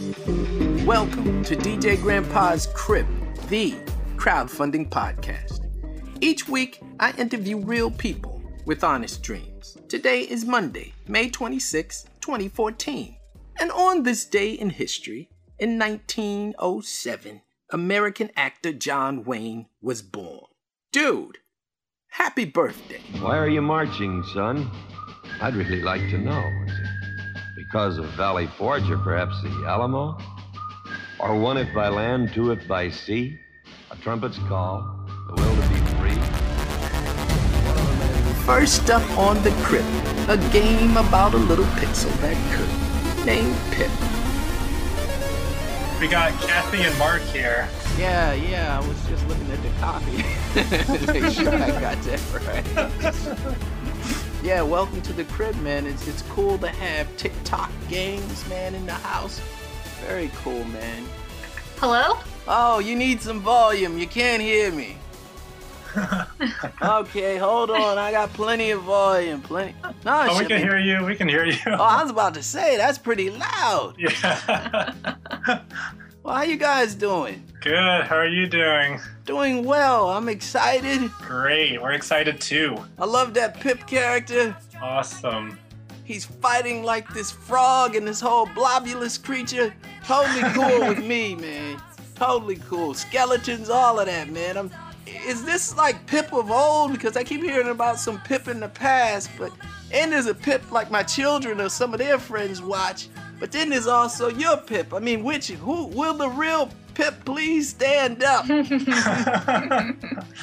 Welcome to DJ Grandpa's Crib, the crowdfunding podcast. Each week, I interview real people with honest dreams. Today is Monday, May 26, 2014. And on this day in history, in 1907, American actor John Wayne was born. Dude, happy birthday. Why are you marching, son? I'd really like to know. Is it because of Valley Forge or perhaps the Alamo? Or one if by land, two if by sea? A trumpet's call, the will to be free. First up on the crib, a game about a little pixel that could, named Pip. We got Kathy and Mark here. Yeah, yeah, I was just looking at the copy. Make sure I got that right. yeah, welcome to the crib, man. It's it's cool to have Tic Toc games, man, in the house. Very cool, man. Hello? Oh, you need some volume. You can't hear me. okay, hold on. I got plenty of volume. Plenty. No, Oh, we can be- hear you. We can hear you. Oh, I was about to say that's pretty loud. Yeah. Well, how you guys doing? Good. How are you doing? Doing well. I'm excited. Great. We're excited too. I love that Pip character. Awesome. He's fighting like this frog and this whole blobulous creature. Totally cool with me, man. Totally cool. Skeletons, all of that, man. I'm. Is this like Pip of old? Because I keep hearing about some Pip in the past, but and there's a Pip like my children or some of their friends watch. But then there's also your Pip. I mean, which who will the real Pip please stand up?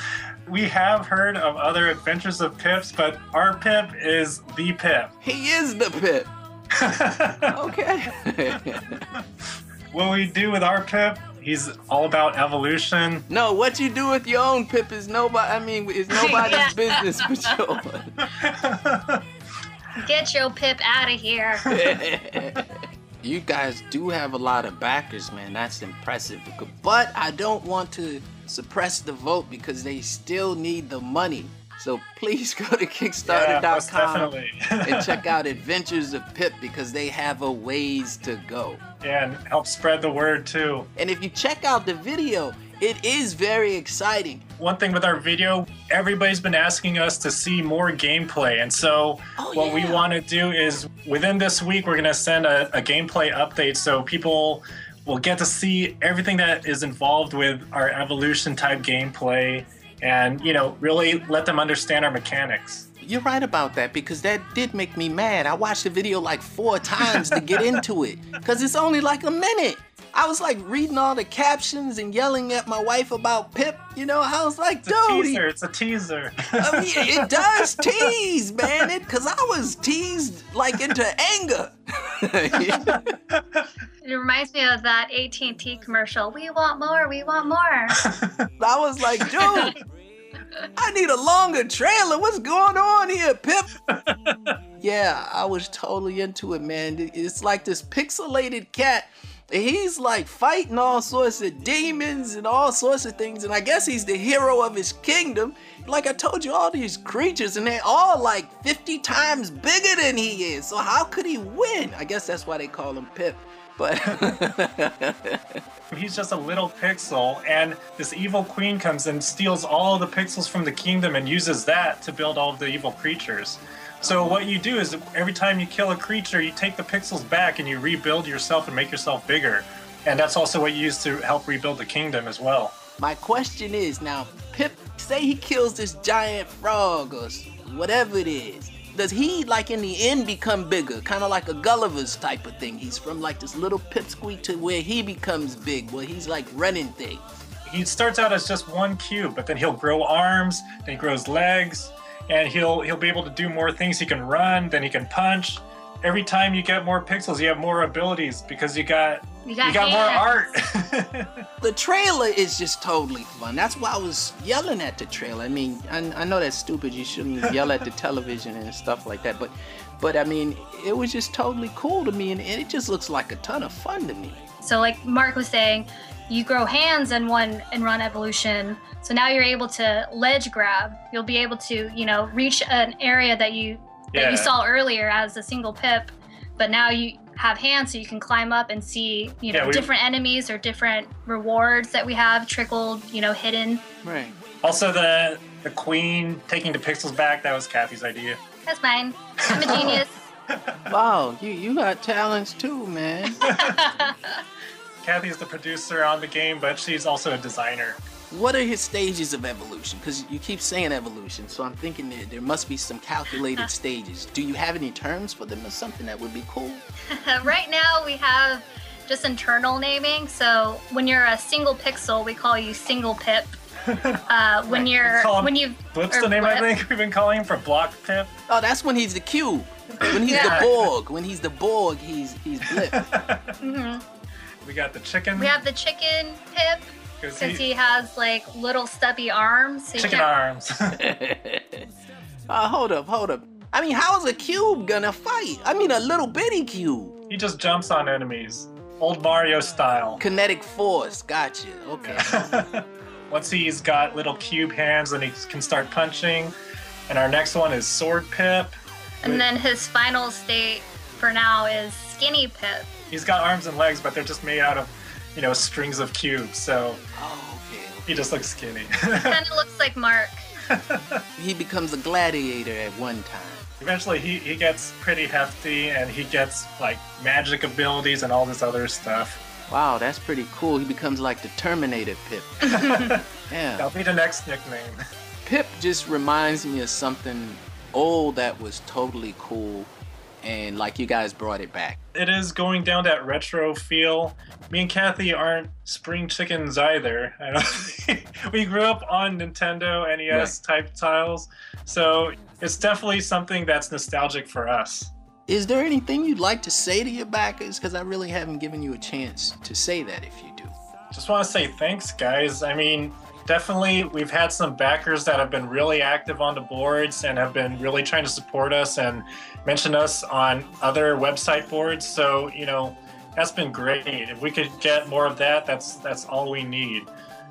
we have heard of other adventures of Pips, but our Pip is the Pip. he is the Pip. Okay. what we do with our Pip, he's all about evolution. No, what you do with your own pip is nobody. I mean, is nobody's business but yours. Get your pip out of here. you guys do have a lot of backers, man. That's impressive. But I don't want to suppress the vote because they still need the money. So please go to Kickstarter.com definitely. and check out Adventures of Pip because they have a ways to go. yeah, and help spread the word too. And if you check out the video, it is very exciting. One thing with our video, everybody's been asking us to see more gameplay. And so, Oh, what we want to do is within this week, we're going to send a, a gameplay update so people will get to see everything that is involved with our evolution type gameplay and, you know, really let them understand our mechanics. You're right about that because that did make me mad. I watched the video like four times to get into it because it's only like a minute. I was like reading all the captions and yelling at my wife about Pip. You know, I was like, It's a dude, he- teaser. It's a teaser. I mean, it does tease, man. It because I was teased like into anger. It reminds me of that AT&T commercial. We want more. We want more. I was like, dude, I need a longer trailer. What's going on here, Pip? yeah, I was totally into it, man. It's like this pixelated cat. He's like fighting all sorts of demons and all sorts of things, and I guess he's the hero of his kingdom. Like I told you, all these creatures, and they're all like 50 times bigger than he is. So how could he win? I guess that's why they call him Pip. But He's just a little pixel, and this evil queen comes and steals all the pixels from the kingdom and uses that to build all of the evil creatures. So what you do is every time you kill a creature, you take the pixels back and you rebuild yourself and make yourself bigger. And that's also what you use to help rebuild the kingdom as well. My question is now, Pip, say he kills this giant frog or whatever it is. Does he, like in the end, become bigger? Kind of like a Gulliver's type of thing. He's from like this little pipsqueak to where he becomes big, where he's like running things. He starts out as just one cube, but then he'll grow arms, then he grows legs, and he'll he'll be able to do more things. He can run, then he can punch. Every time you get more pixels, you have more abilities because you got You got, you got more art. The trailer is just totally fun. That's why I was yelling at the trailer. I mean, I, I know that's stupid. You shouldn't yell at the television and stuff like that. But, but I mean, it was just totally cool to me, and, and it just looks like a ton of fun to me. So like Mark was saying, you grow hands in one and run evolution. So now you're able to ledge grab. You'll be able to, you know, reach an area that you that Yeah. you saw earlier as a single pip, but now you have hands so you can climb up and see, you know, Yeah, we- different enemies or different rewards that we have trickled, you know, hidden. Right. Also, the the queen taking the pixels back. That was Kathy's idea. That's mine. I'm a genius. Wow, you you got talents too, man. Kathy's the producer on the game, but she's also a designer. What are his stages of evolution? Because you keep saying evolution, so I'm thinking that there must be some calculated stages. Do you have any terms for them or something that would be cool? right now we have just internal naming. So when you're a single pixel, we call you single pip. Uh, when Right. you're him when you Blip's the name I think we've been calling him for Block Pip. Oh, that's when he's the cube. When he's Yeah. the Borg. When he's the Borg, he's he's Blip. Mhm. We got the chicken. we have the chicken pip because because he has like little stubby arms. So you chicken arms. uh, hold up, hold up. I mean, how's a cube gonna fight? I mean, a little bitty cube. he just jumps on enemies, old Mario style. Kinetic force. Gotcha. Okay. Once he's got little cube hands, then he can start punching. And our next one is Sword Pip. And then his final state for now is skinny pip. He's got arms and legs, but they're just made out of, you know, strings of cubes. So Oh, okay. he just looks skinny. kind of looks like Mark. He becomes a gladiator at one time. Eventually, he, he gets pretty hefty and he gets like magic abilities and all this other stuff. Wow, that's pretty cool. He becomes like the Terminator Pip. yeah. That'll be the next nickname. Pip just reminds me of something old that was totally cool, and like you guys brought it back. It is going down that retro feel. Me and Kathy aren't spring chickens either. I don't we grew up on Nintendo NES type tiles, so it's definitely something that's nostalgic for us. Is there anything you'd like to say to your backers? Because I really haven't given you a chance to say that if you do. Just want to say thanks, guys. I mean, definitely we've had some backers that have been really active on the boards and have been really trying to support us and mention us on other website boards. So, you know, that's been great. If we could get more of that, that's that's all we need.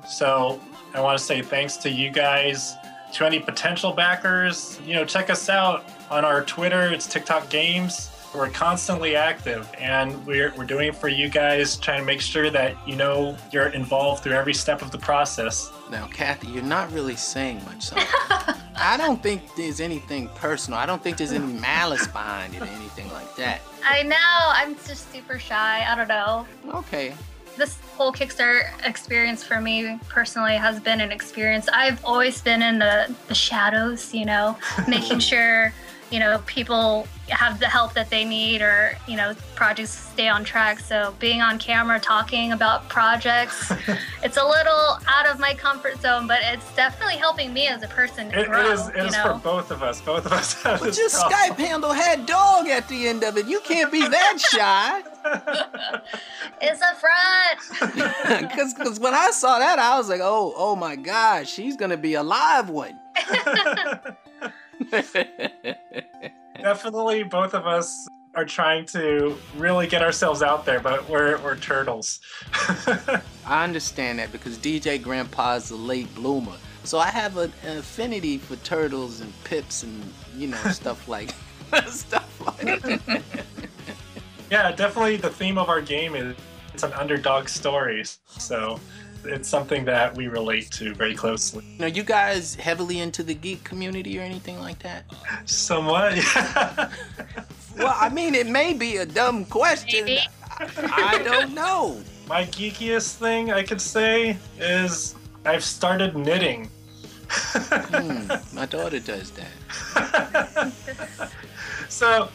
So, I want to say thanks to you guys. To any potential backers, you know, check us out on our Twitter. It's Tic Toc Games. We're constantly active and we're, we're doing it for you guys, trying to make sure that you know you're involved through every step of the process. Now, Kathy, you're not really saying much. So I don't think there's anything personal. I don't think there's any malice behind it or anything like that. I know. I'm just super shy. I don't know. Okay. This whole Kickstarter experience for me personally has been an experience. I've always been in the, the shadows, you know, making sure, you know, people have the help that they need or, you know, projects stay on track. So being on camera talking about projects, it's a little out of my comfort zone, but it's definitely helping me as a person to It, grow, it is, it you is know. for both of us. Both of us have But this your problem. Skype handle had dog at the end of it. You can't be that shy. It's a front. Because cause when I saw that, I was like, oh, oh my gosh, she's going to be a live one. Definitely, both of us are trying to really get ourselves out there, but we're, we're turtles. I understand that because DJ Grandpa's a late bloomer. So I have a- an affinity for turtles and pips and, you know, stuff like stuff like that. yeah, definitely the theme of our game is it's an underdog story. So it's something that we relate to very closely. Are you guys heavily into the geek community or anything like that? Somewhat, yeah. Well, I mean, it may be a dumb question. Maybe. I, I don't know. My geekiest thing I could say is I've started knitting. Hmm, my daughter does that. so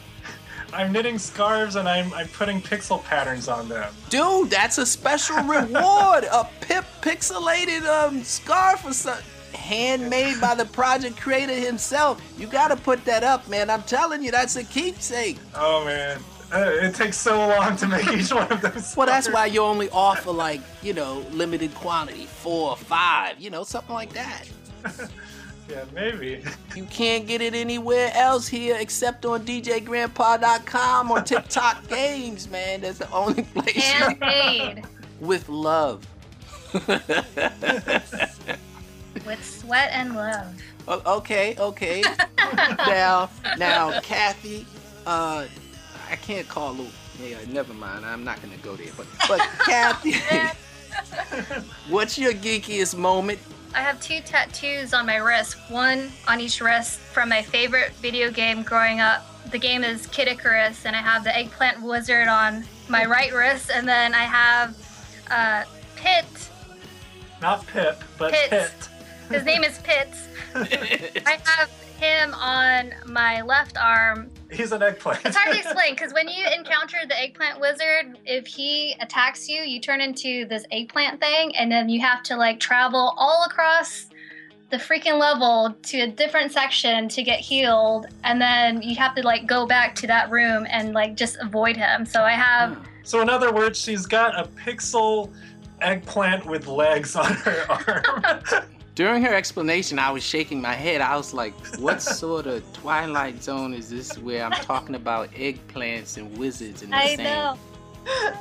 I'm knitting scarves and I'm, I'm putting pixel patterns on them. Dude, that's a special reward. A pip pixelated um scarf or something. Handmade by the project creator himself. You gotta put that up, man. I'm telling you, that's a keepsake. Oh man, Uh, it takes so long to make each one of those. Well, that's why you only offer like, you know, limited quantity, four or five, you know, something like that. Yeah, maybe. You can't get it anywhere else here except on DJGrandpa.com or Tic Toc Games, man. That's the only place. Handmade With love. with sweat and love. O- okay, okay. now, now, Kathy, uh, I can't call Lou. Yeah, never mind. I'm not gonna go there. But but Kathy, what's your geekiest moment? I have two tattoos on my wrist, one on each wrist from my favorite video game growing up. The game is Kid Icarus, and I have the eggplant wizard on my right wrist, and then I have uh, Pit. Not Pip, but Pit. Pit. His name is Pitts. I have him on my left arm. He's an eggplant. It's hard to explain because when you encounter the eggplant wizard, if he attacks you, you turn into this eggplant thing, and then you have to like travel all across the freaking level to a different section to get healed, and then you have to like go back to that room and like just avoid him. So I have. Hmm. So in other words, she's got a pixel eggplant with legs on her arm. During her explanation, I was shaking my head. I was like, what sort of Twilight Zone is this where I'm talking about eggplants and wizards and the I same? know.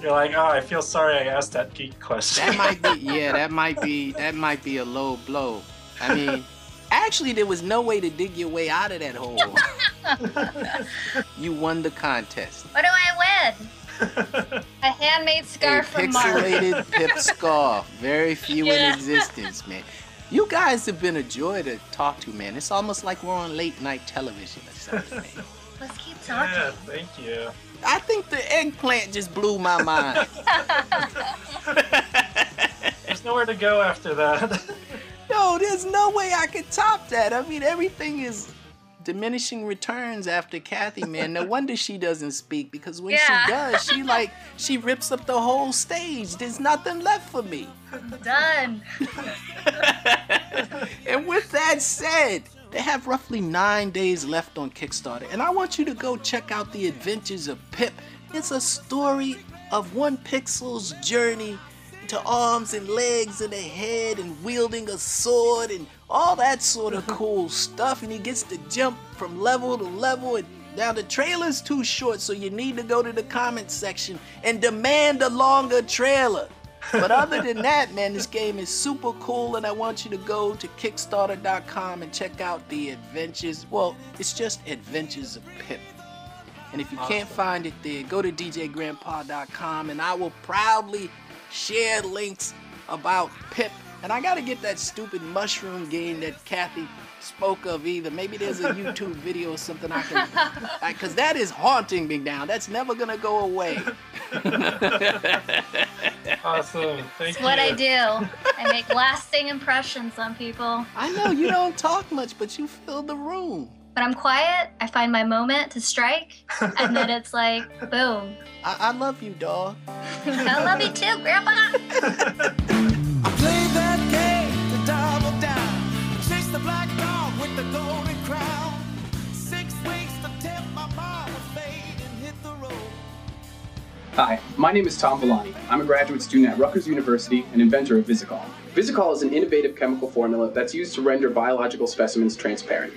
You're like, oh, I feel sorry I asked that geek question. That might be, yeah, that might be, that might be a low blow. I mean, actually, there was no way to dig your way out of that hole. you won the contest. What do I win? A handmade A scarf from Mark. pixelated pip scarf. Very few Yeah. in existence, man. You guys have been a joy to talk to, man. It's almost like we're on late night television or something. Let's keep talking. yeah, thank you. I think the eggplant just blew my mind. There's nowhere to go after that. Yo, there's no way I could top that. I mean, everything is diminishing returns after Kathy, man. No wonder she doesn't speak because when Yeah. she does, she like she rips up the whole stage. There's nothing left for me. Done. and with that said, they have roughly nine days left on Kickstarter, and I want you to go check out the adventures of Pip. It's a story of one pixel's journey to arms and legs and a head and wielding a sword and all that sort of cool stuff. And he gets to jump from level to level. And now the trailer's too short, so you need to go to the comments section and demand a longer trailer. But other than that, man, this game is super cool, and I want you to go to Kickstarter.com and check out the adventures. Well, it's just Adventures of Pip. And if you can't find it there, go to DJGrandpa.com, and I will proudly share links about Pip. And I gotta get that stupid mushroom game that Kathy spoke of either. Maybe there's a YouTube video or something I can, because that is haunting me now. That's never gonna go away. awesome. Thank It's you. what I do. I make lasting impressions on people. I know you don't talk much, but you fill the room. When I'm quiet, I find my moment to strike, and then it's like, boom. I, I love you, dog. I love you too, Grandpa. Hi, my name is Tom Villani. I'm a graduate student at Rutgers University and inventor of Visikol. Visikol is an innovative chemical formula that's used to render biological specimens transparent.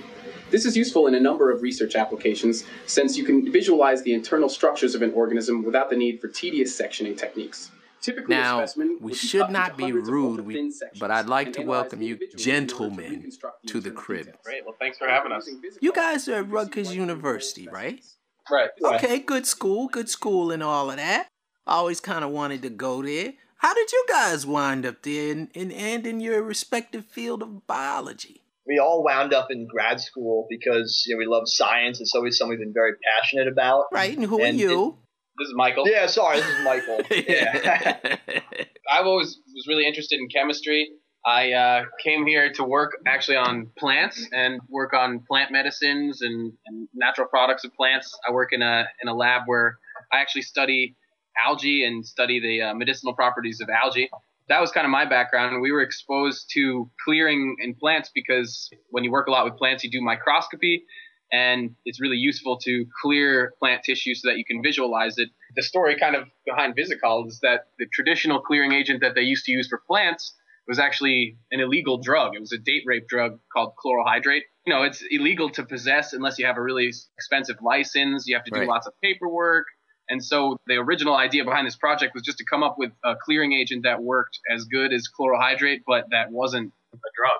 This is useful in a number of research applications since you can visualize the internal structures of an organism without the need for tedious sectioning techniques. Typically, a Now, specimen we should not be rude, we- but I'd like to welcome you individuals in order to gentlemen to the crib. Great. Well, thanks for having us. You guys are at Rutgers University, right? Right. Okay, good school, good school, and all of that. I always kind of wanted to go there. How did you guys wind up there and, and, and in your respective field of biology? we all wound up in grad school because you know, we love science. It's always something we've been very passionate about. Right, and who are And you? This is Michael. Yeah, sorry, this is Michael. yeah. I've always was really interested in chemistry. I uh, came here to work actually on plants and work on plant medicines and, and natural products of plants. I work in a in a lab where I actually study algae and study the uh, medicinal properties of algae. That was kind of my background. We were exposed to clearing in plants because when you work a lot with plants, you do microscopy, and it's really useful to clear plant tissue so that you can visualize it. The story kind of behind Visikol is that the traditional clearing agent that they used to use for plants was actually an illegal drug. It was a date rape drug called chloral hydrate. You know, it's illegal to possess unless you have a really expensive license. You have to do Right. lots of paperwork. And so the original idea behind this project was just to come up with a clearing agent that worked as good as chloral hydrate, but that wasn't a drug.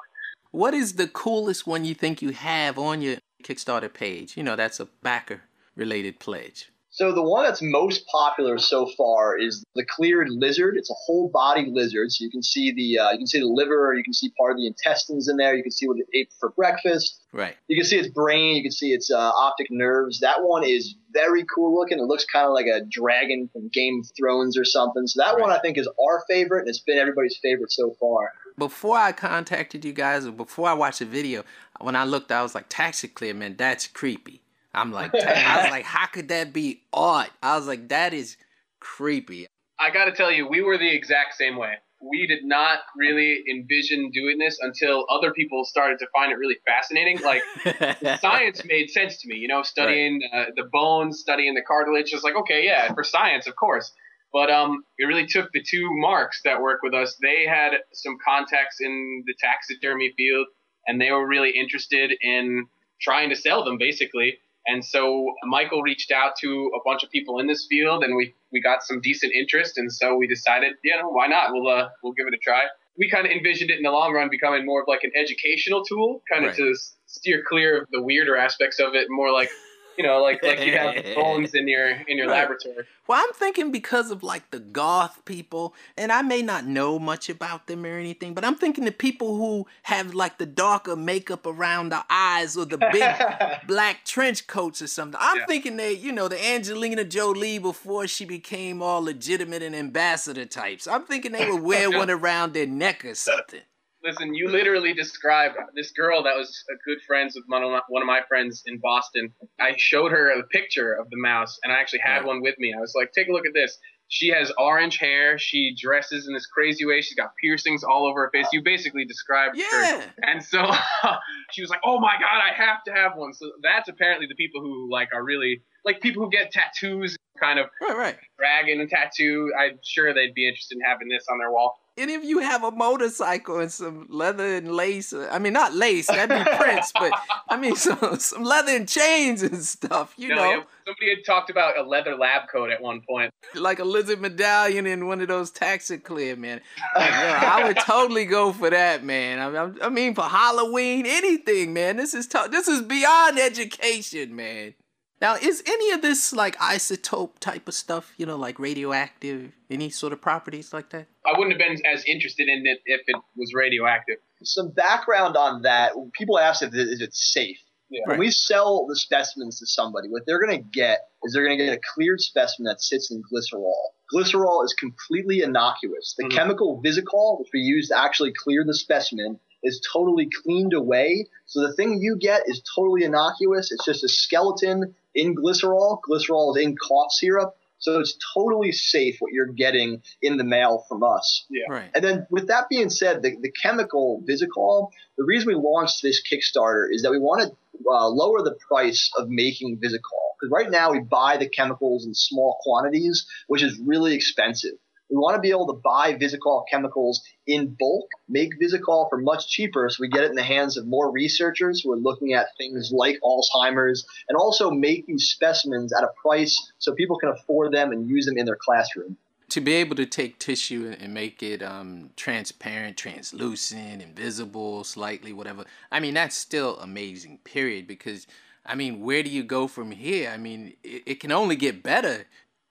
What is the coolest one you think you have on your Kickstarter page? You know, that's a backer related pledge. So the one that's most popular so far is the cleared lizard. It's a whole body lizard, so you can see the uh, you can see the liver, you can see part of the intestines in there, you can see what it ate for breakfast. Right. You can see its brain, you can see its uh, optic nerves. That one is very cool looking. It looks kind of like a dragon from Game of Thrones or something. So that one I think is our favorite, and it's been everybody's favorite so far. Before I contacted you guys, or before I watched the video, when I looked, I was like, Taxi Clear, man, that's creepy. I'm like, I was like, how could that be art? I was like, that is creepy. I got to tell you, we were the exact same way. We did not really envision doing this until other people started to find it really fascinating. Like science made sense to me, you know, studying uh, the bones, studying the cartilage. Just like, okay, yeah, for science, of course. But um, it really took the two marks that work with us. They had some contacts in the taxidermy field, and they were really interested in trying to sell them, basically. And so Michael reached out to a bunch of people in this field, and we, we got some decent interest. And so we decided, you know, why not? We'll uh, we'll give it a try. We kind of envisioned it in the long run becoming more of like an educational tool, kind of Right. to steer clear of the weirder aspects of it, more like, you know, like like you have bones in your in your Right. laboratory. Well, I'm thinking because of like the goth people, and I may not know much about them or anything, but I'm thinking the people who have like the darker makeup around the eyes or the big black trench coats or something. I'm Yeah. thinking they, you know, the Angelina Jolie before she became all legitimate and ambassador types. I'm thinking they would wear one around their neck or something. Listen, you literally described this girl that was a good friends with one of my, one of my friends in Boston. I showed her a picture of the mouse, and I actually had one with me. I was like, "Take a look at this." She has orange hair. She dresses in this crazy way. She's got piercings all over her face. You basically described her. And so she was like, "Oh my god, I have to have one." So that's apparently the people who like are really like people who get tattoos, kind of Right, right. dragon tattoo. I'm sure they'd be interested in having this on their wall. Any of you have a motorcycle and some leather and lace? uh, I mean, not lace, that'd be Prince, but I mean, some, some leather and chains and stuff, you No, know, yeah, somebody had talked about a leather lab coat at one point. like a lizard medallion in one of those taxi clear, man. Like, yo, I would totally go for that, man. I, I- I mean, for Halloween, anything, man. This is to- this is beyond education, man. Now, is any of this like isotope type of stuff, you know, like radioactive, any sort of properties like that? I wouldn't have been as interested in it if it was radioactive. Some background on that. People ask if it, is it safe. Yeah. When we sell the specimens to somebody, what they're going to get is they're going to get a cleared specimen that sits in glycerol. Glycerol is completely innocuous. The Mhm. chemical Visikol, which we use to actually clear the specimen, is totally cleaned away. So the thing you get is totally innocuous. It's just a skeleton in glycerol. Glycerol is in cough syrup. So it's totally safe what you're getting in the mail from us. Right. And then, with that being said, the, the chemical Visikol, the reason we launched this Kickstarter is that we want to uh, lower the price of making Visikol. Because right now we buy the chemicals in small quantities, which is really expensive. We want to be able to buy Visikol chemicals in bulk, make Visikol for much cheaper, so we get it in the hands of more researchers who are looking at things like Alzheimer's, and also make these specimens at a price so people can afford them and use them in their classroom. to be able to take tissue and make it um, transparent, translucent, invisible, slightly, whatever. I mean, that's still amazing, period. Because, I mean, where do you go from here? I mean, it, it can only get better.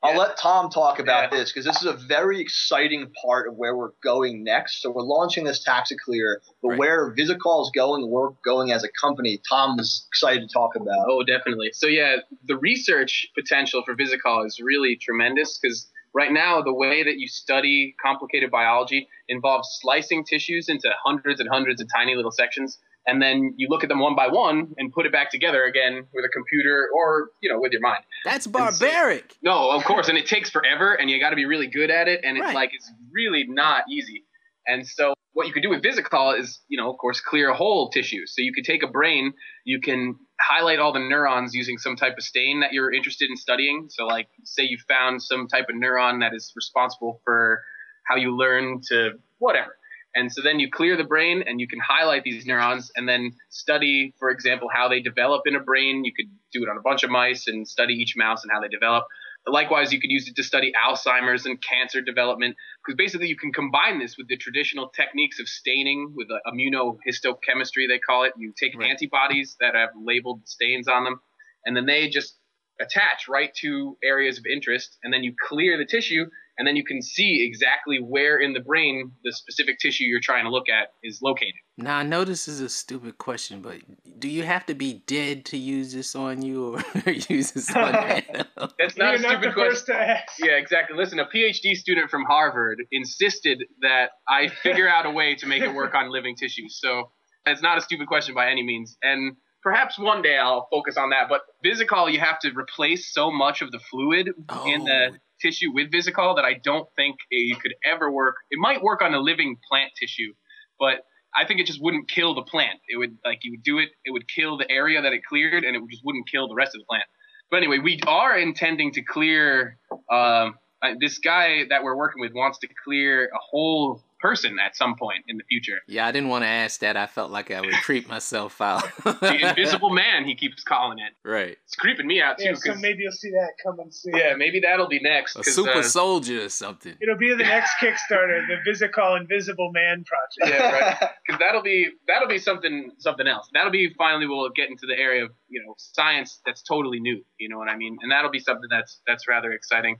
I'll let Tom talk about Yeah. this because this is a very exciting part of where we're going next. So we're launching this Taxiclear, but Right. where Visikol is going, we're going as a company. Tom's excited to talk about. Oh, definitely. So yeah, the research potential for Visikol is really tremendous because right now the way that you study complicated biology involves slicing tissues into hundreds and hundreds of tiny little sections, and then you look at them one by one and put it back together again with a computer or you know with your mind. That's barbaric. No, of course, and it takes forever, and you got to be really good at it, and it's Right. like it's really not easy. And so, what you could do with Visikol is, you know, of course, clear whole tissue. So you could take a brain, you can highlight all the neurons using some type of stain that you're interested in studying. So, like, say you found some type of neuron that is responsible for how you learn to whatever. And so then you clear the brain and you can highlight these neurons and then study, for example, how they develop in a brain. You could do it on a bunch of mice and study each mouse and how they develop. Likewise, you could use it to study Alzheimer's and cancer development because basically you can combine this with the traditional techniques of staining with uh, immunohistochemistry, they call it. You take Right. antibodies that have labeled stains on them, and then they just attach right to areas of interest, and then you clear the tissue, and then you can see exactly where in the brain the specific tissue you're trying to look at is located. Now I know this is a stupid question, but do you have to be dead to use this on you, or use this on animals? That's not You're a not stupid the question. first to ask. Yeah, exactly. Listen, a PhD student from Harvard insisted that I figure out a way to make it work on living tissues. So it's not a stupid question by any means. And perhaps one day I'll focus on that. But Visikol, you have to replace so much of the fluid in the Oh. tissue with Visikol that I don't think it could ever work. It might work on a living plant tissue, but I think it just wouldn't kill the plant. It would like you would do it, it would kill the area that it cleared, and it just wouldn't kill the rest of the plant. But anyway, we are intending to clear. Um, this guy that we're working with wants to clear a whole person at some point in the future. Yeah, I didn't want to ask that. I felt like I would creep myself out. The invisible man, he keeps calling it. right. It's creeping me out too. Yeah, so 'cause- maybe you'll see that coming soon. yeah, maybe that'll be next. A 'cause, super uh, soldier or something. It'll be the next Kickstarter, the Visikol Invisible Man project. yeah, right. Because that'll be that'll be something something else. That'll be finally we'll get into the area of you know science that's totally new. You know what I mean? And that'll be something that's that's rather exciting.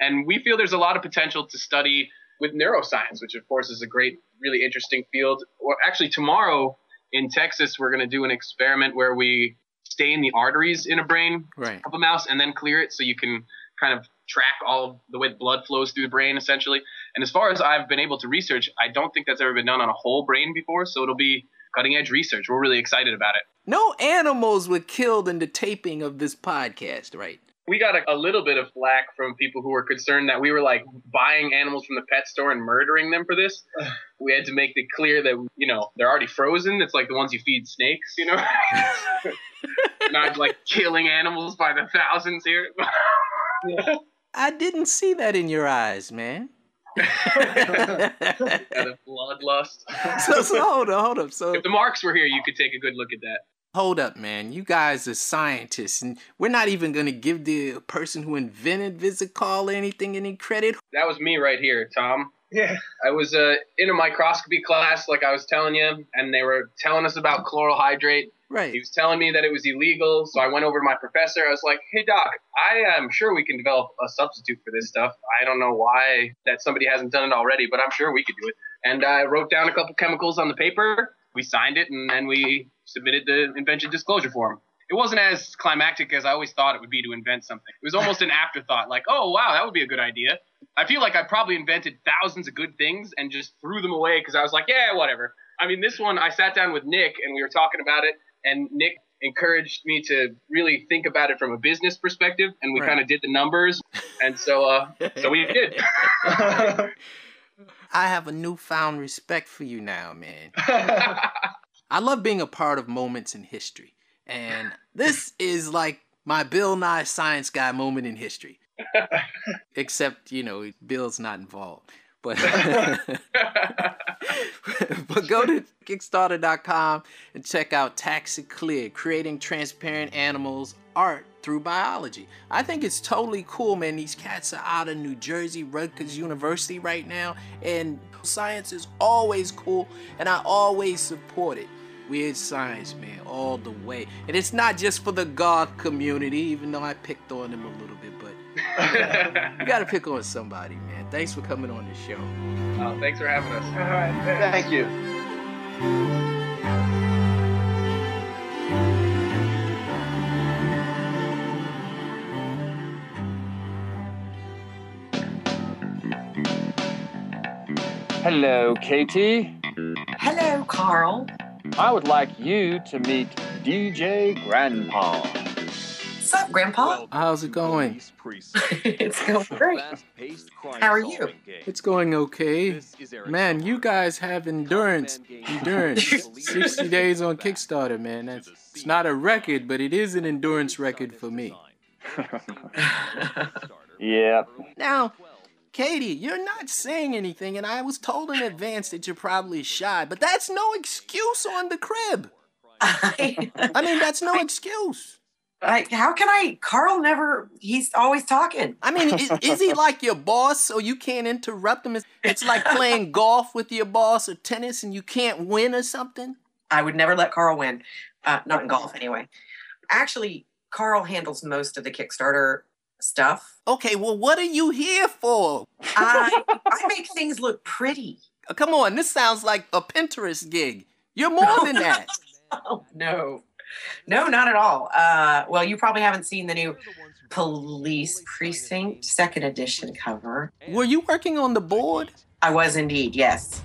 And we feel there's a lot of potential to study with neuroscience, which of course is a great, really interesting field. Or actually, tomorrow in Texas, we're going to do an experiment where we stain the arteries in a brain Right. of a mouse and then clear it so you can kind of track all the way the blood flows through the brain essentially. And as far as I've been able to research, I don't think that's ever been done on a whole brain before, so it'll be cutting edge research. We're really excited about it. No animals were killed in the taping of this podcast, right? We got a, a little bit of flack from people who were concerned that we were like buying animals from the pet store and murdering them for this. We had to make it clear that you know they're already frozen. It's like the ones you feed snakes, you know. Not like killing animals by the thousands here. I didn't see that in your eyes, man. Out of bloodlust. so, so hold up, hold up. So If the marks were here, you could take a good look at that. Hold up, man. You guys are scientists, and we're not even gonna give the person who invented Visikol anything any credit. That was me right here, Tom. Yeah. I was uh, in a microscopy class, like I was telling you, and they were telling us about chloral hydrate. Right. He was telling me that it was illegal, so I went over to my professor. I was like, "Hey, doc, I am sure we can develop a substitute for this stuff. I don't know why that somebody hasn't done it already, but I'm sure we could do it." And I wrote down a couple chemicals on the paper. We signed it, and then we submitted the invention disclosure form. It wasn't as climactic as I always thought it would be to invent something. It was almost an afterthought, like, "Oh, wow, that would be a good idea." I feel like I probably invented thousands of good things and just threw them away because I was like, "Yeah, whatever." I mean, this one, I sat down with Nick and we were talking about it, and Nick encouraged me to really think about it from a business perspective, and we Right. kind of did the numbers, and so uh, so we did. I have a newfound respect for you now, man. I love being a part of moments in history. And this is like my Bill Nye Science Guy moment in history. Except, you know, Bill's not involved. But but go to Kickstarter.com and check out Taxi Clear, creating transparent animals art through biology. I think it's totally cool, man. These cats are out of New Jersey, Rutgers University right now, and science is always cool, and I always support it. Weird science, man, all the way. And it's not just for the goth community, even though I picked on them a little bit, but you gotta pick on somebody, man. Thanks for coming on the show. Oh, thanks for having us. All right. thanks. Thank you. Hello, Katie. Hello, Carl. I would like you to meet DJ Grandpa. What's up, Grandpa? How's it going? it's going great. How are you? It's going okay. Man, you guys have endurance. Endurance. 60 days on Kickstarter, man. That's it's not a record, but it is an endurance record for me. Yeah. Now, Katie, you're not saying anything, and I was told in advance that you're probably shy, but that's no excuse on the crib. I, I mean, that's no excuse. I, how can I? Carl never, he's always talking. I mean, is, is he like your boss so you can't interrupt him? It's, it's like playing golf with your boss or tennis and you can't win or something? I would never let Carl win. Uh, not in golf, anyway. Actually, Carl handles most of the Kickstarter stuff. Okay, well, what are you here for? I I make things look pretty. Uh, Come on, this sounds like a Pinterest gig. You're more than that. Oh no, no, not at all. Uh, well, you probably haven't seen the new Police Precinct Second Edition cover. Were you working on the board? I was indeed, yes.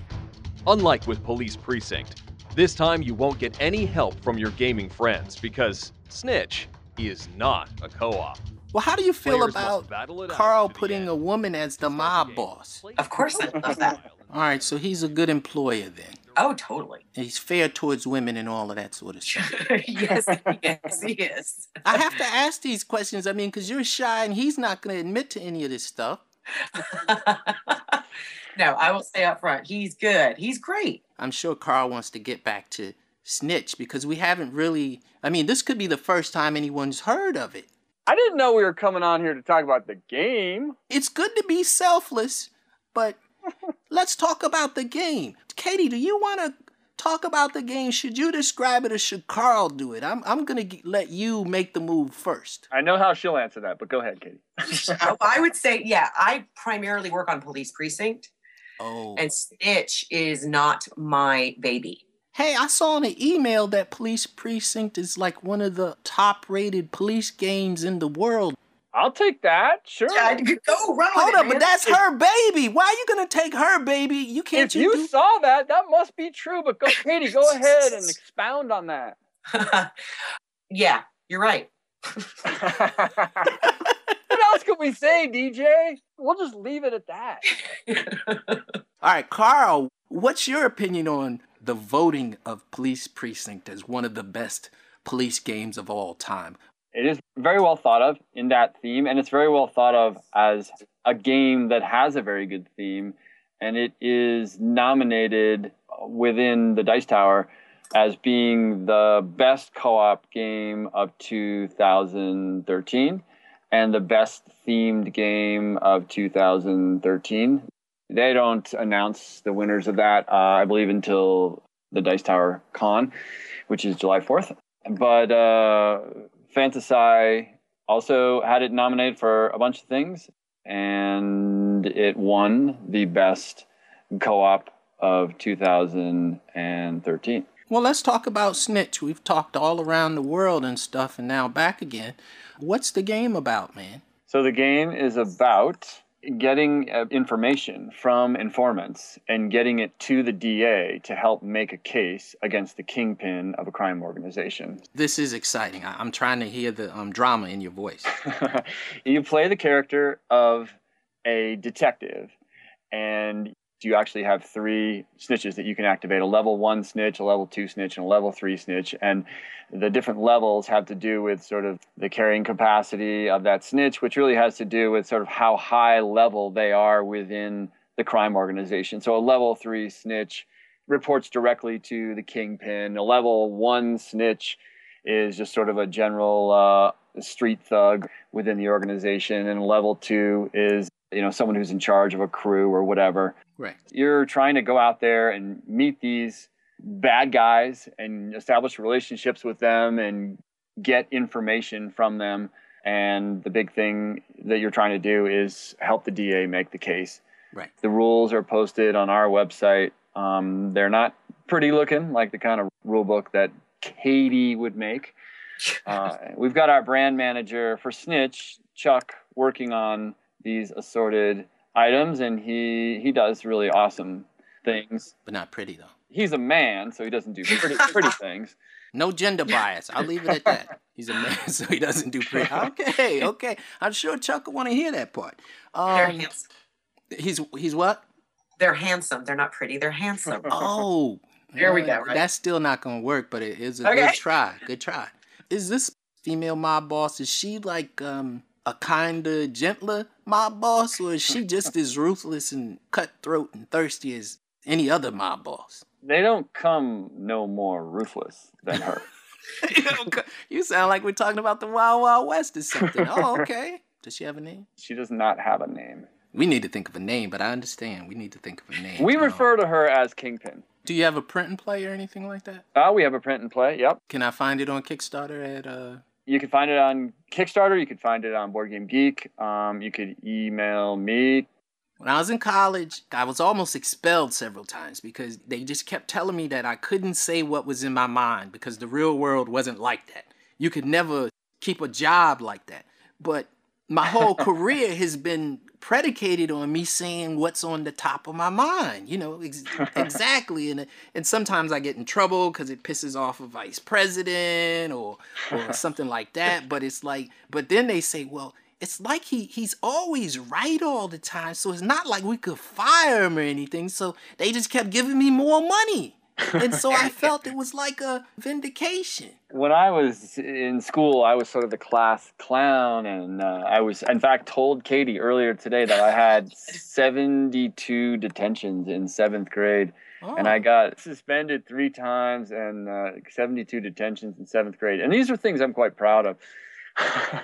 Unlike with Police Precinct, this time you won't get any help from your gaming friends because Snitch is not a co op. Well, how do you feel Players about battle it out Carl putting a woman as the mob boss? Of course, I love that. All right, so he's a good employer then. Oh, totally. He's fair towards women and all of that sort of stuff. yes, yes, he is. I have to ask these questions. I mean, because you're shy and he's not going to admit to any of this stuff. No, I will say up front, he's good. He's great. I'm sure Carl wants to get back to Snitch because we haven't really. I mean, this could be the first time anyone's heard of it. I didn't know we were coming on here to talk about the game. It's good to be selfless, but let's talk about the game. Katie, do you want to talk about the game? Should you describe it or should Carl do it? I'm, I'm going to let you make the move first. I know how she'll answer that, but go ahead, Katie. I oh, I would say, yeah, I primarily work on Police Precinct, Oh. and Snitch is not my baby. Hey, I saw in an email that Police Precinct is like one of the top rated police games in the world. I'll take that. Sure. Yeah, go run with Hold it, up, man. but that's her baby. Why are you gonna take her baby? You can't. If you do- saw that, that must be true. But go, Katie, go ahead and expound on that. yeah, you're right. What else could we say, DJ? We'll just leave it at that. All right, Carl, what's your opinion on the voting of Police Precinct as one of the best police games of all time? It is very well thought of in that theme, and it's very well thought of as a game that has a very good theme, and it is nominated within the Dice Tower as being the best co-op game of 2013 and the best themed game of 2013. They don't announce the winners of that, uh, I believe, until the Dice Tower Con, which is July 4th. But uh, Fantasy also had it nominated for a bunch of things, and it won the best co op of 2013. Well, let's talk about Snitch. We've talked all around the world and stuff, and now back again. What's the game about, man? So the game is about getting uh, information from informants and getting it to the DA to help make a case against the kingpin of a crime organization. This is exciting. I'm trying to hear the um, drama in your voice. you play the character of a detective, and you actually have three snitches that you can activate a level one snitch, a level two snitch, and a level three snitch. And the different levels have to do with sort of the carrying capacity of that snitch, which really has to do with sort of how high level they are within the crime organization. So a level three snitch reports directly to the kingpin, a level one snitch is just sort of a general uh, street thug within the organization, and level two is you know someone who's in charge of a crew or whatever. Right. You're trying to go out there and meet these bad guys and establish relationships with them and get information from them. And the big thing that you're trying to do is help the DA make the case. Right. The rules are posted on our website. Um, they're not pretty looking like the kind of rule book that Katie would make. Uh, we've got our brand manager for Snitch, Chuck, working on these assorted items, and he he does really awesome things. But not pretty though. He's a man, so he doesn't do pretty pretty things. No gender bias. I'll leave it at that. He's a man, so he doesn't do pretty. Okay, okay. I'm sure Chuck will want to hear that part. They're Um, handsome. he's he's what? They're handsome. They're not pretty. They're handsome. Oh, There we go, right? That's still not gonna work, but it is a Okay. good try. Good try. Is this female mob boss? Is she like um a kinder, gentler mob boss, or is she just as ruthless and cutthroat and thirsty as any other mob boss? They don't come no more ruthless than her. you sound like we're talking about the Wild Wild West or something. Oh, okay. Does she have a name? She does not have a name. We need to think of a name, but I understand. We need to think of a name. We refer to her as Kingpin. Do you have a print and play or anything like that? Uh, we have a print and play. Yep. Can I find it on Kickstarter at uh You can find it on Kickstarter. You could find it on Board Game Geek. Um, you could email me. When I was in college, I was almost expelled several times because they just kept telling me that I couldn't say what was in my mind because the real world wasn't like that. You could never keep a job like that. But my whole career has been predicated on me saying what's on the top of my mind. You know, ex- exactly. And and sometimes I get in trouble because it pisses off a vice president or or something like that. But it's like, but then they say, well, it's like he he's always right all the time. So it's not like we could fire him or anything. So they just kept giving me more money. And so I felt it was like a vindication. When I was in school, I was sort of the class clown, and uh, I was, in fact, told Katie earlier today that I had 72 detentions in seventh grade, and I got suspended three times and uh, 72 detentions in seventh grade. And these are things I'm quite proud of.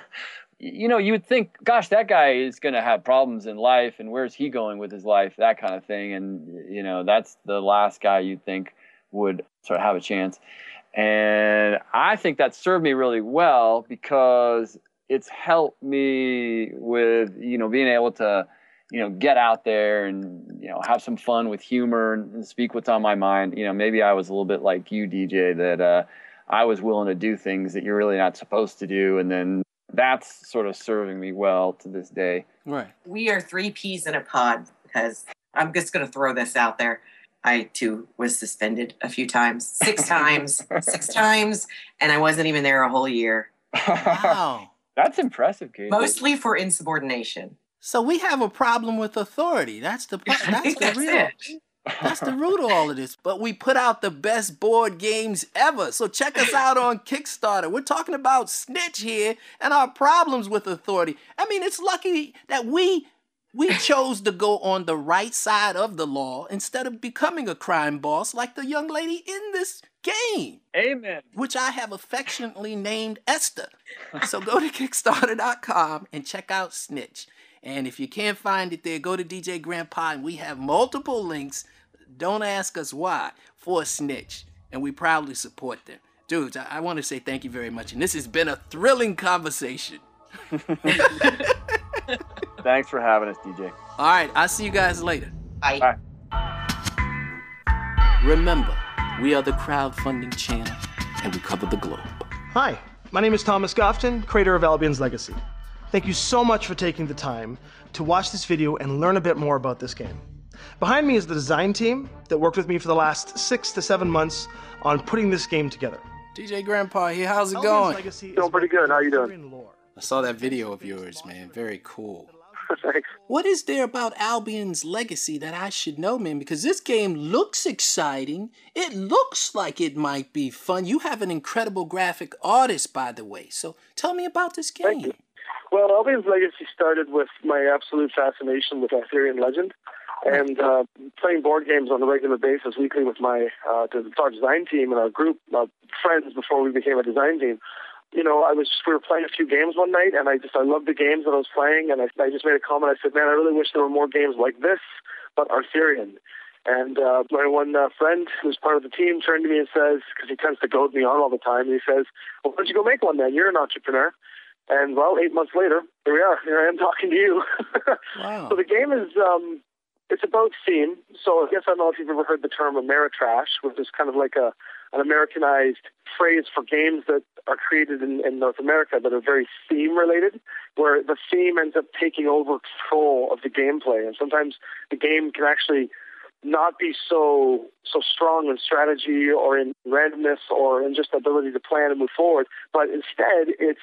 you know, you would think, gosh, that guy is going to have problems in life, and where's he going with his life, that kind of thing. And, you know, that's the last guy you'd think would sort of have a chance. And I think that served me really well because it's helped me with, you know, being able to, you know, get out there and, you know, have some fun with humor and, and speak what's on my mind. You know, maybe I was a little bit like you, DJ, that uh, I was willing to do things that you're really not supposed to do. And then that's sort of serving me well to this day. Right. We are three peas in a pod because I'm just going to throw this out there. I too was suspended a few times, six times, six times, and I wasn't even there a whole year. Wow. That's impressive, Katie. Mostly for insubordination. So we have a problem with authority. That's the that's the That's real it. that's the root of all of this. But we put out the best board games ever. So check us out on Kickstarter. We're talking about Snitch here and our problems with authority. I mean, it's lucky that we we chose to go on the right side of the law instead of becoming a crime boss like the young lady in this game. Amen. Which I have affectionately named Esther. So go to Kickstarter.com and check out Snitch. And if you can't find it there, go to DJ Grandpa and we have multiple links. Don't ask us why for Snitch. And we proudly support them. Dudes, I, I want to say thank you very much. And this has been a thrilling conversation. Thanks for having us, DJ. All right, I'll see you guys later. Bye. Remember, we are the crowdfunding channel and we cover the globe. Hi, my name is Thomas Gofton, creator of Albion's Legacy. Thank you so much for taking the time to watch this video and learn a bit more about this game. Behind me is the design team that worked with me for the last six to seven months on putting this game together. DJ Grandpa here, how's it Albion's going? Legacy Doing pretty good. How you doing? I saw that video of yours, man. Very cool. Thanks. What is there about Albion's legacy that I should know, man? Because this game looks exciting. It looks like it might be fun. You have an incredible graphic artist, by the way. So tell me about this game. Well, Albion's Legacy started with my absolute fascination with Arthurian legend and uh, playing board games on a regular basis weekly with my uh, our design team and our group of friends before we became a design team. You know, I was we were playing a few games one night, and I just I loved the games that I was playing, and I, I just made a comment. I said, "Man, I really wish there were more games like this, but Arthurian." And uh, my one uh, friend who's part of the team turned to me and says, because he tends to goad me on all the time, and he says, "Well, why don't you go make one then? You're an entrepreneur." And well, eight months later, here we are. Here I am talking to you. Wow. So the game is um, it's about theme. So I guess I don't know if you've ever heard the term Ameritrash, which is kind of like a an Americanized phrase for games that are created in, in North America that are very theme related, where the theme ends up taking over control of the gameplay, and sometimes the game can actually not be so so strong in strategy or in randomness or in just ability to plan and move forward, but instead it's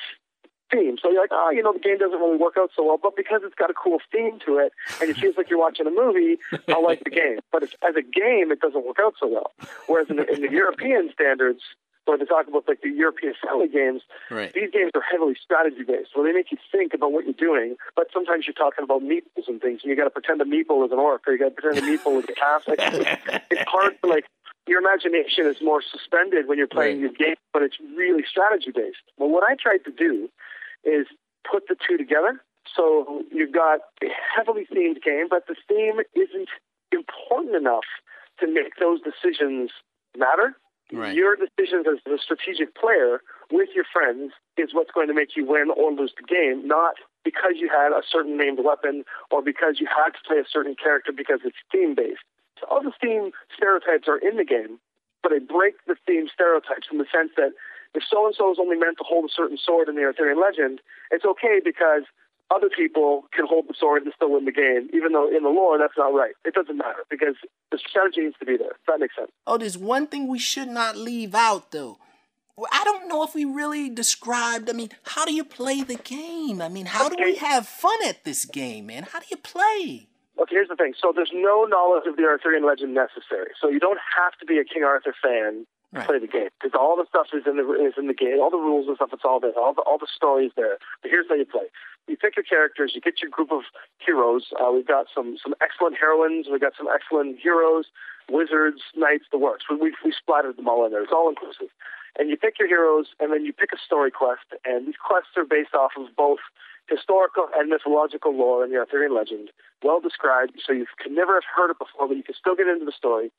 theme. So you're like, oh, you know, the game doesn't really work out so well, but because it's got a cool theme to it and it feels like you're watching a movie, I like the game. But as a game, it doesn't work out so well. Whereas in the, in the European standards, when they talk about like the European family games, Right. these games are heavily strategy based, where they make you think about what you're doing. But sometimes you're talking about meeples and things, and you got to pretend a meeple is an orc, or you got to pretend a meeple is a calf. Like, it's hard to like. Your imagination is more suspended when you're playing these games, but it's really strategy based. Well, what I tried to do is put the two together. So you've got a heavily themed game, but the theme isn't important enough to make those decisions matter. Right. Your decisions as the strategic player with your friends is what's going to make you win or lose the game, not because you had a certain named weapon or because you had to play a certain character because it's theme based. So all the theme stereotypes are in the game, but they break the theme stereotypes in the sense that if so and so is only meant to hold a certain sword in the Arthurian legend, it's okay because other people can hold the sword and still win the game, even though in the lore that's not right. It doesn't matter because the strategy needs to be there. That makes sense. Oh, there's one thing we should not leave out though. Well, I don't know if we really described. I mean, how do you play the game? I mean, how do we have fun at this game, man? How do you play? Okay, here's the thing. So there's no knowledge of the Arthurian legend necessary. So you don't have to be a King Arthur fan Right. play the game because all the stuff is in the is in the game. All the rules and stuff, it's all there. All the all the stories there. But here's how you play. You pick your characters. You get your group of heroes. Uh, we've got some some excellent heroines. We've got some excellent heroes, wizards, knights, the works. We we, we splattered them all in there. It's all inclusive. And you pick your heroes, and then you pick a story quest. And these quests are based off of both historical and mythological lore in the Arthurian legend, well described, so you can never have heard it before, but you can still get into the story.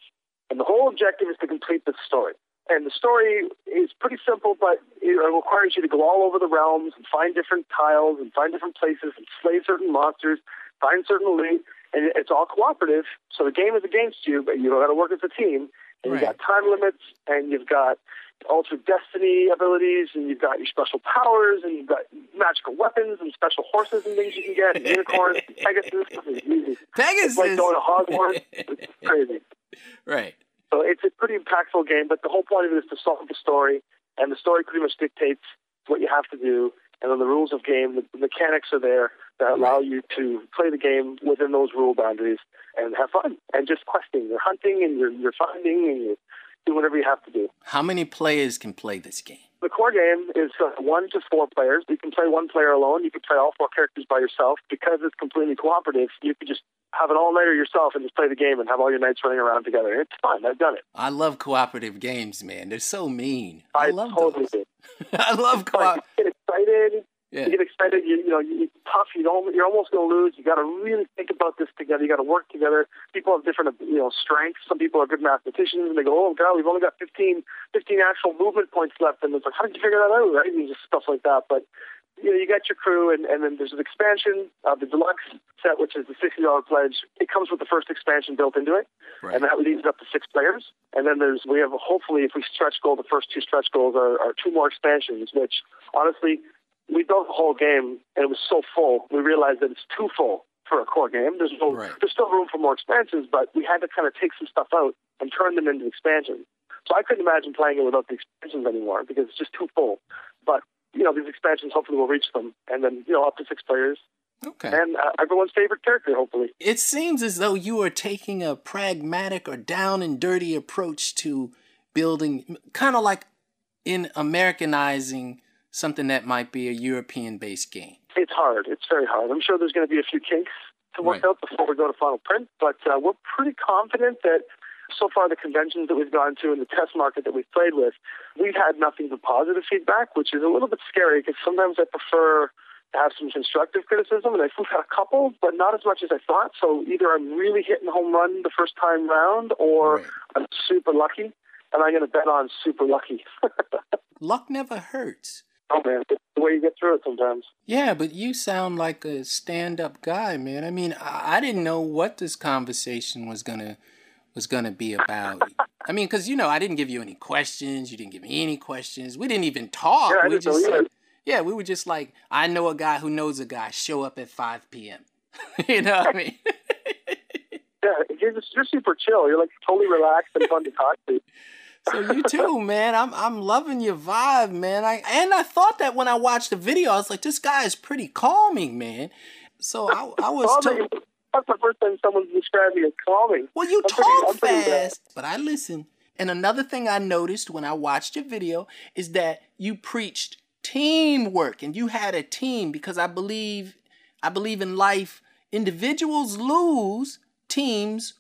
And the whole objective is to complete the story. And the story is pretty simple, but it requires you to go all over the realms and find different tiles and find different places and slay certain monsters, find certain loot, and it's all cooperative. So the game is against you, but you got to work as a team. And you've got time limits, and you've got altered destiny abilities, and you've got your special powers, and you've got magical weapons and special horses and things you can get, and unicorns, and Pegasus. Pegasus. It's like going to Hogwarts. it's crazy. Right. So it's a pretty impactful game, but the whole point of it is to solve the story, and the story pretty much dictates what you have to do, and then the rules of game, the mechanics are there that allow you to play the game within those rule boundaries and have fun, and just questing. You're hunting, and you're, you're finding, and you do whatever you have to do. How many players can play this game? The core game is uh, one to four players. You can play one player alone. You can play all four characters by yourself. Because it's completely cooperative, you can just have an all-nighter yourself and just play the game and have all your knights running around together. It's fun. I've done it. I love cooperative games, man. They're so mean. I, I love totally those. I love co Like, you get excited. Yeah. You get excited. You, you know, you, it's tough. You don't. You're almost going to lose. You got to really think about this together. You got to work together. People have different, you know, strengths. Some people are good mathematicians, and they go, "Oh God, we've only got 15, 15 actual movement points left." And it's like, how did you figure that out? Right? And just stuff like that. But you know, you got your crew, and, and then there's an expansion, uh, the deluxe set, which is the sixty dollar pledge. It comes with the first expansion built into it, and that leads up to six players. And then there's we have hopefully, if we stretch goal, the first two stretch goals are, are two more expansions. Which honestly, we built the whole game, and it was so full. We realized that it's too full for a core game. There's no, there's still room for more expansions, but we had to kind of take some stuff out and turn them into expansions. So I couldn't imagine playing it without the expansions anymore because it's just too full. But you know, these expansions hopefully will reach them, and then you know, up to six players. Okay. And uh, everyone's favorite character, hopefully. It seems as though you are taking a pragmatic or down and dirty approach to building, kind of like in Americanizing something that might be a European based game. It's hard. It's very hard. I'm sure there's going to be a few kinks to work out before we go to final print, but uh, we're pretty confident that so far the conventions that we've gone to and the test market that we've played with, we've had nothing but positive feedback, which is a little bit scary because sometimes I prefer to have some constructive criticism, and I think we've had a couple, but not as much as I thought. So either I'm really hitting home run the first time round, or I'm super lucky, and I'm going to bet on super lucky. Luck never hurts. Oh man, it's the way you get through it sometimes. Yeah, but you sound like a stand up guy, man. I mean, I, I didn't know what this conversation was gonna was gonna be about. I mean, because you know, I didn't give you any questions. You didn't give me any questions. We didn't even talk. Yeah, we just like, yeah, we were just like, I know a guy who knows a guy. Show up at five p.m. you know what I mean? Yeah, you're just you're super chill. You're like totally relaxed and fun to talk to. So you too, man. I'm I'm loving your vibe, man. I and I thought that when I watched the video, I was like, this guy is pretty calming, man. So I I was. Calming? to- That's the first time someone's described me as calming. Well, you I'm talk pretty- I'm pretty bad. fast, but I listen. And another thing I noticed when I watched your video is that you preached teamwork and you had a team because I believe I believe in life individuals lose, teams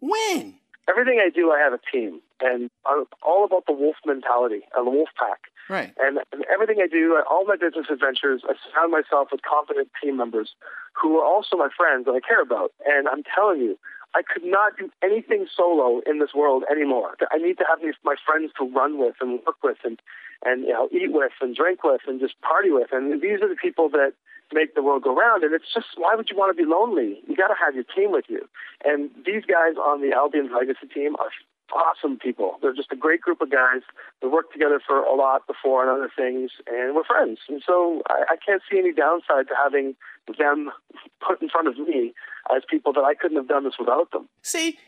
win. Everything I do, I have a team, and I'm all about the wolf mentality and the wolf pack. Right. And, and everything I do, all my business adventures, I surround myself with competent team members who are also my friends that I care about. And I'm telling you, I could not do anything solo in this world anymore. I need to have these my friends to run with and work with and and you know eat with and drink with and just party with. And these are the people that make the world go round. And it's just why would you want to be lonely? You got to have your team with you. And these guys on the Albion's Legacy team are awesome people. They're just a great group of guys. We worked together for a lot before and other things, and we're friends. And so I, I can't see any downside to having them put in front of me as people that I couldn't have done this without them. See,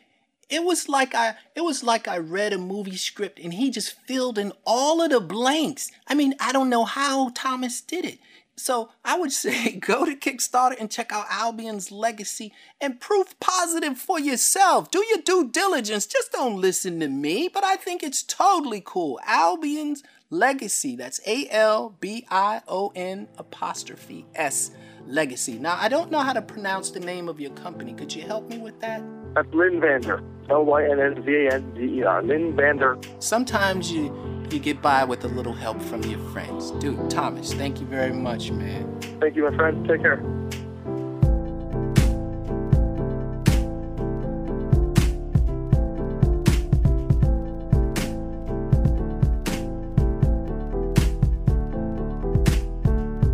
it was like I it was like I read a movie script and he just filled in all of the blanks. I mean, I don't know how Thomas did it. So I would say go to Kickstarter and check out Albion's legacy and proof positive for yourself. Do your due diligence. Just don't listen to me. But I think it's totally cool. Albion's legacy. That's A L B I O N apostrophe S legacy. Now I don't know how to pronounce the name of your company. Could you help me with that? That's Lynn Vander. L Y N N V A N D E R. Lynn Vander. Sometimes you you get by with a little help from your friends. Dude, Thomas, thank you very much, man. Thank you, my friend. Take care.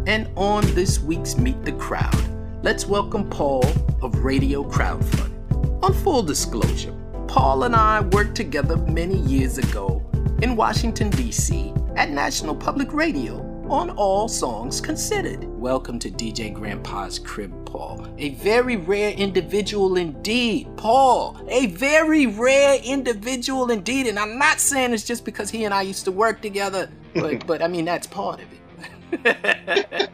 And on this week's Meet the Crowd, let's welcome Paul of Radio Crowdfund. On full disclosure, Paul and I worked together many years ago in Washington, D.C. at National Public Radio on All Songs Considered. Welcome to DJ Grandpa's Crib, Paul. A very rare individual indeed. Paul, a very rare individual indeed. And I'm not saying it's just because he and I used to work together, but, but I mean, that's part of it.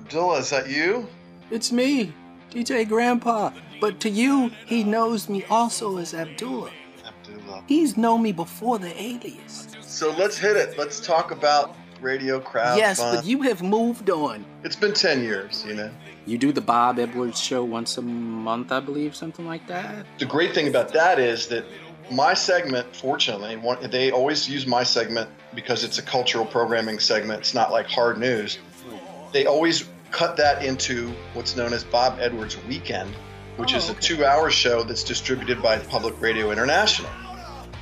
Abdullah, is that you? It's me, DJ Grandpa. But to you, he knows me also as Abdullah. Abdullah. He's known me before the alias. So let's hit it. Let's talk about radio crowd yes, fun. but you have moved on. It's been 10 years, you know. You do the Bob Edwards show once a month, I believe, something like that. The great thing about that is that my segment, fortunately, one, they always use my segment because it's a cultural programming segment. It's not like hard news. They always cut that into what's known as Bob Edwards Weekend, which Oh, is a two hour show that's distributed by Public Radio International.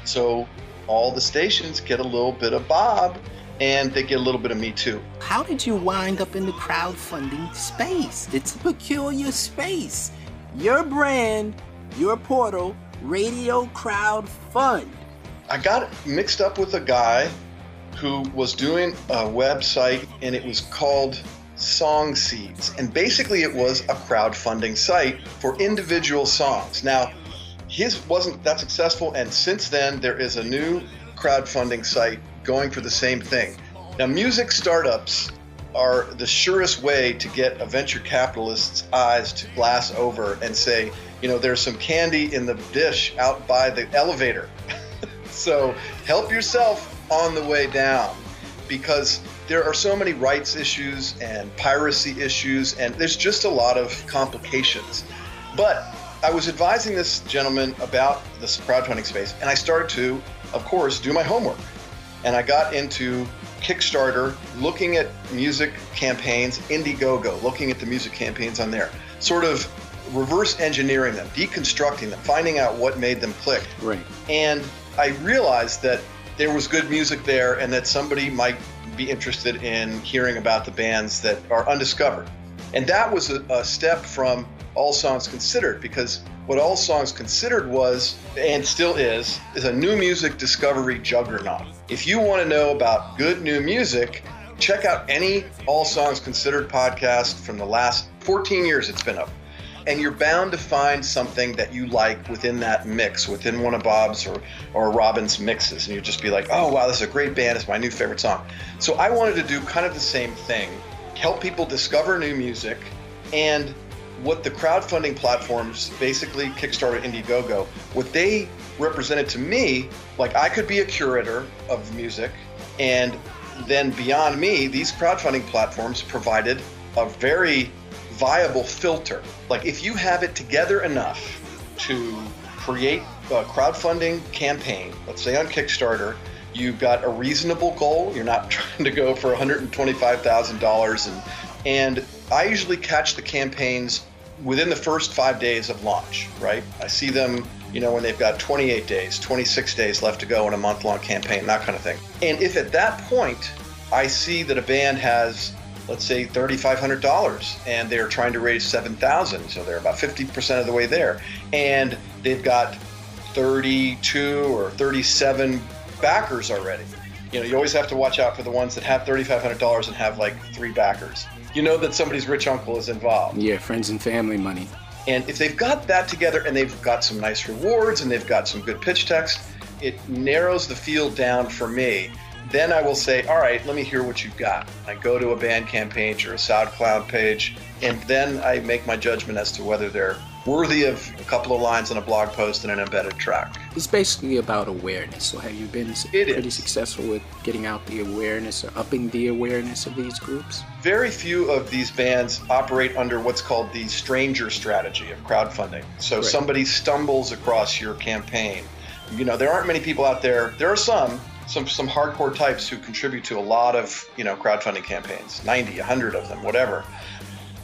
So all the stations get a little bit of Bob and they get a little bit of me too. How did you wind up in the crowdfunding space? It's a peculiar space. Your brand, your portal, Radio Crowd Fund. I got mixed up with a guy who was doing a website and it was called Song Seeds. And basically, it was a crowdfunding site for individual songs. Now, his wasn't that successful, and since then, there is a new crowdfunding site going for the same thing. Now, music startups are the surest way to get a venture capitalist's eyes to glass over and say, you know, there's some candy in the dish out by the elevator. So help yourself on the way down because there are so many rights issues and piracy issues, and there's just a lot of complications. But I was advising this gentleman about this crowdfunding space, and I started to, of course, do my homework. And I got into Kickstarter, looking at music campaigns, Indiegogo, looking at the music campaigns on there, sort of reverse engineering them, deconstructing them, finding out what made them click. Right. And I realized that there was good music there and that somebody might be interested in hearing about the bands that are undiscovered. And that was a, a step from All Songs Considered because what All Songs Considered was and still is is a new music discovery juggernaut. If you want to know about good new music, check out any All Songs Considered podcast from the last 14 years it's been up and you're bound to find something that you like within that mix, within one of Bob's or, or Robin's mixes, and you'd just be like, oh wow, this is a great band, it's my new favorite song. So I wanted to do kind of the same thing, help people discover new music, and what the crowdfunding platforms, basically Kickstarter, Indiegogo, what they represented to me, like I could be a curator of music, and then beyond me, these crowdfunding platforms provided a very viable filter. Like if you have it together enough to create a crowdfunding campaign, let's say on Kickstarter, you've got a reasonable goal. You're not trying to go for $125,000 and and I usually catch the campaigns within the first five days of launch, right? I see them, you know, when they've got 28 days, 26 days left to go in a month long campaign, that kind of thing. And if at that point I see that a band has, let's say, $3,500 and they're trying to raise 7,000, so they're about 50% of the way there, and they've got 32 or 37 backers already. You know, you always have to watch out for the ones that have $3,500 and have like three backers. You know that somebody's rich uncle is involved. Yeah, friends and family money. And if they've got that together and they've got some nice rewards and they've got some good pitch text, it narrows the field down for me. Then I will say, all right, let me hear what you've got. I go to a Bandcamp page or a SoundCloud page, and then I make my judgment as to whether they're worthy of a couple of lines in a blog post and an embedded track. It's basically about awareness. So have you been s- pretty successful with getting out the awareness or upping the awareness of these groups? Very few of these bands operate under what's called the stranger strategy of crowdfunding. So Right. somebody stumbles across your campaign. You know, there aren't many people out there. There are some, some some hardcore types who contribute to a lot of, you know, crowdfunding campaigns. 90, 100 of them, whatever.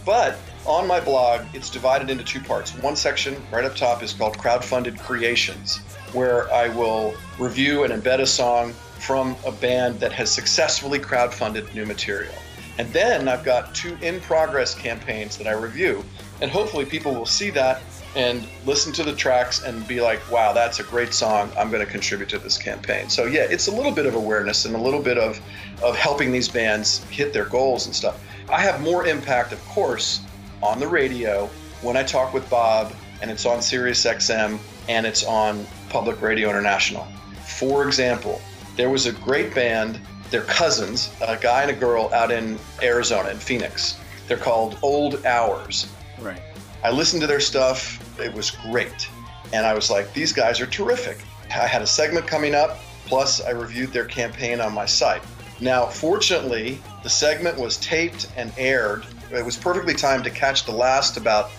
But on my blog, it's divided into two parts. One section right up top is called Crowdfunded Creations, where I will review and embed a song from a band that has successfully crowdfunded new material. And then I've got two in progress campaigns that I review. And hopefully people will see that and listen to the tracks and be like, wow, that's a great song. I'm going to contribute to this campaign. So, yeah, it's a little bit of awareness and a little bit of, of helping these bands hit their goals and stuff. I have more impact, of course, on the radio when I talk with Bob and it's on Sirius XM and it's on Public Radio International. For example, there was a great band, they're cousins, a guy and a girl out in Arizona, in Phoenix. They're called Old Hours. Right. I listened to their stuff, it was great. And I was like, these guys are terrific. I had a segment coming up, plus I reviewed their campaign on my site. Now, fortunately, the segment was taped and aired. It was perfectly timed to catch the last about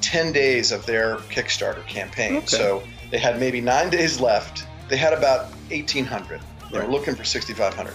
10 days of their Kickstarter campaign. Okay. So they had maybe nine days left. They had about 1,800. They were looking for 6,500.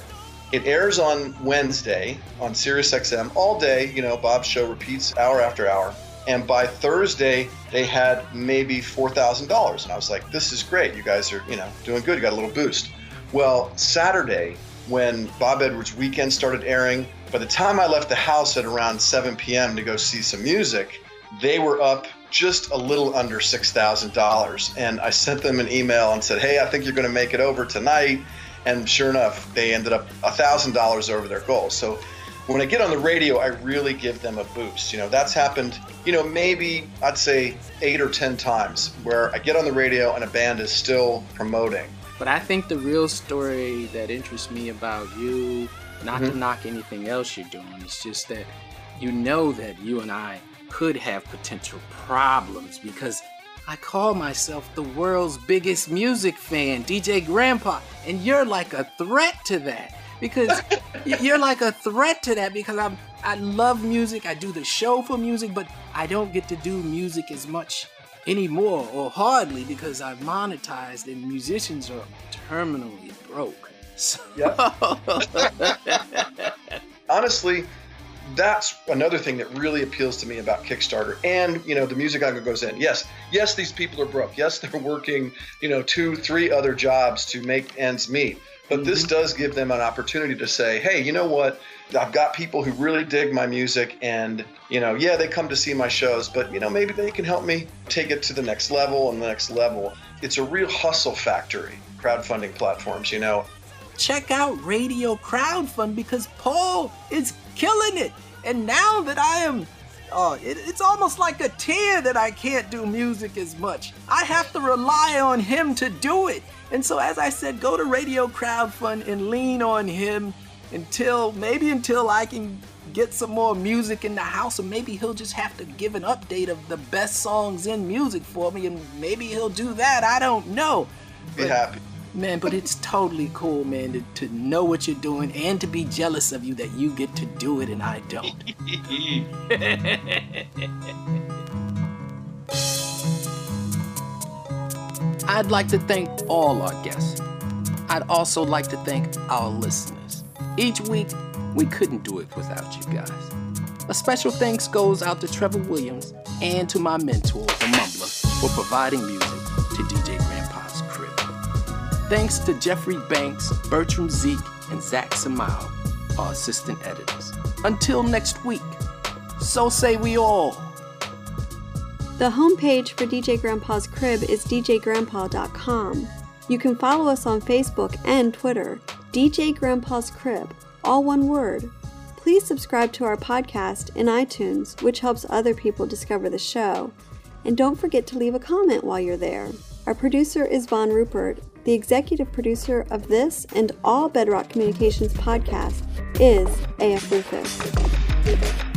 It airs on Wednesday on SiriusXM all day. You know, Bob's show repeats hour after hour. And by Thursday, they had maybe $4,000. And I was like, this is great. You guys are, you know, doing good. You got a little boost. Well, Saturday, when Bob Edwards Weekend started airing, by the time I left the house at around 7 p.m. to go see some music, they were up just a little under $6,000. And I sent them an email and said, hey, I think you're going to make it over tonight. And sure enough, they ended up $1,000 over their goal. So when I get on the radio, I really give them a boost. You know, that's happened, you know, maybe I'd say eight or 10 times where I get on the radio and a band is still promoting. But I think the real story that interests me about you, not to Mhm. knock anything else you're doing, it's just that you know that you and I could have potential problems because I call myself the world's biggest music fan, DJ Grandpa, and you're like a threat to that because you're like a threat to that because I'm I love music, I do the show for music, but I don't get to do music as much anymore or hardly because I've monetized and musicians are terminally broke. So honestly, that's another thing that really appeals to me about Kickstarter. And you know, the music angle goes in. Yes, yes, these people are broke. Yes, they're working, you know, two, three other jobs to make ends meet. But mm-hmm. this does give them an opportunity to say, hey, you know what? I've got people who really dig my music, and you know, yeah, they come to see my shows, but you know, maybe they can help me take it to the next level and the next level. It's a real hustle factory. Crowdfunding platforms, you know, check out Radio Crowdfund because Paul is killing it. And now that I am, oh, it, it's almost like a tear that I can't do music as much. I have to rely on him to do it. And so, as I said, go to Radio Crowdfund and lean on him until maybe until I can get some more music in the house, or maybe he'll just have to give an update of the best songs in music for me, and maybe he'll do that. I don't know. be happy. Man, but it's totally cool, man, to, to know what you're doing and to be jealous of you that you get to do it and I don't. I'd like to thank all our guests. I'd also like to thank our listeners. Each week, we couldn't do it without you guys. A special thanks goes out to Trevor Williams and to my mentor, the Mumbler, for providing music Thanks to Jeffrey Banks, Bertram Zeke, and Zach Samao, our assistant editors. Until next week, so say we all. The homepage for DJ Grandpa's Crib is djgrandpa.com. You can follow us on Facebook and Twitter, DJ Grandpa's Crib, all one word. Please subscribe to our podcast in iTunes, which helps other people discover the show. And don't forget to leave a comment while you're there. Our producer is Vaughn Rupert. The executive producer of this and all Bedrock Communications podcasts is AF Rufus.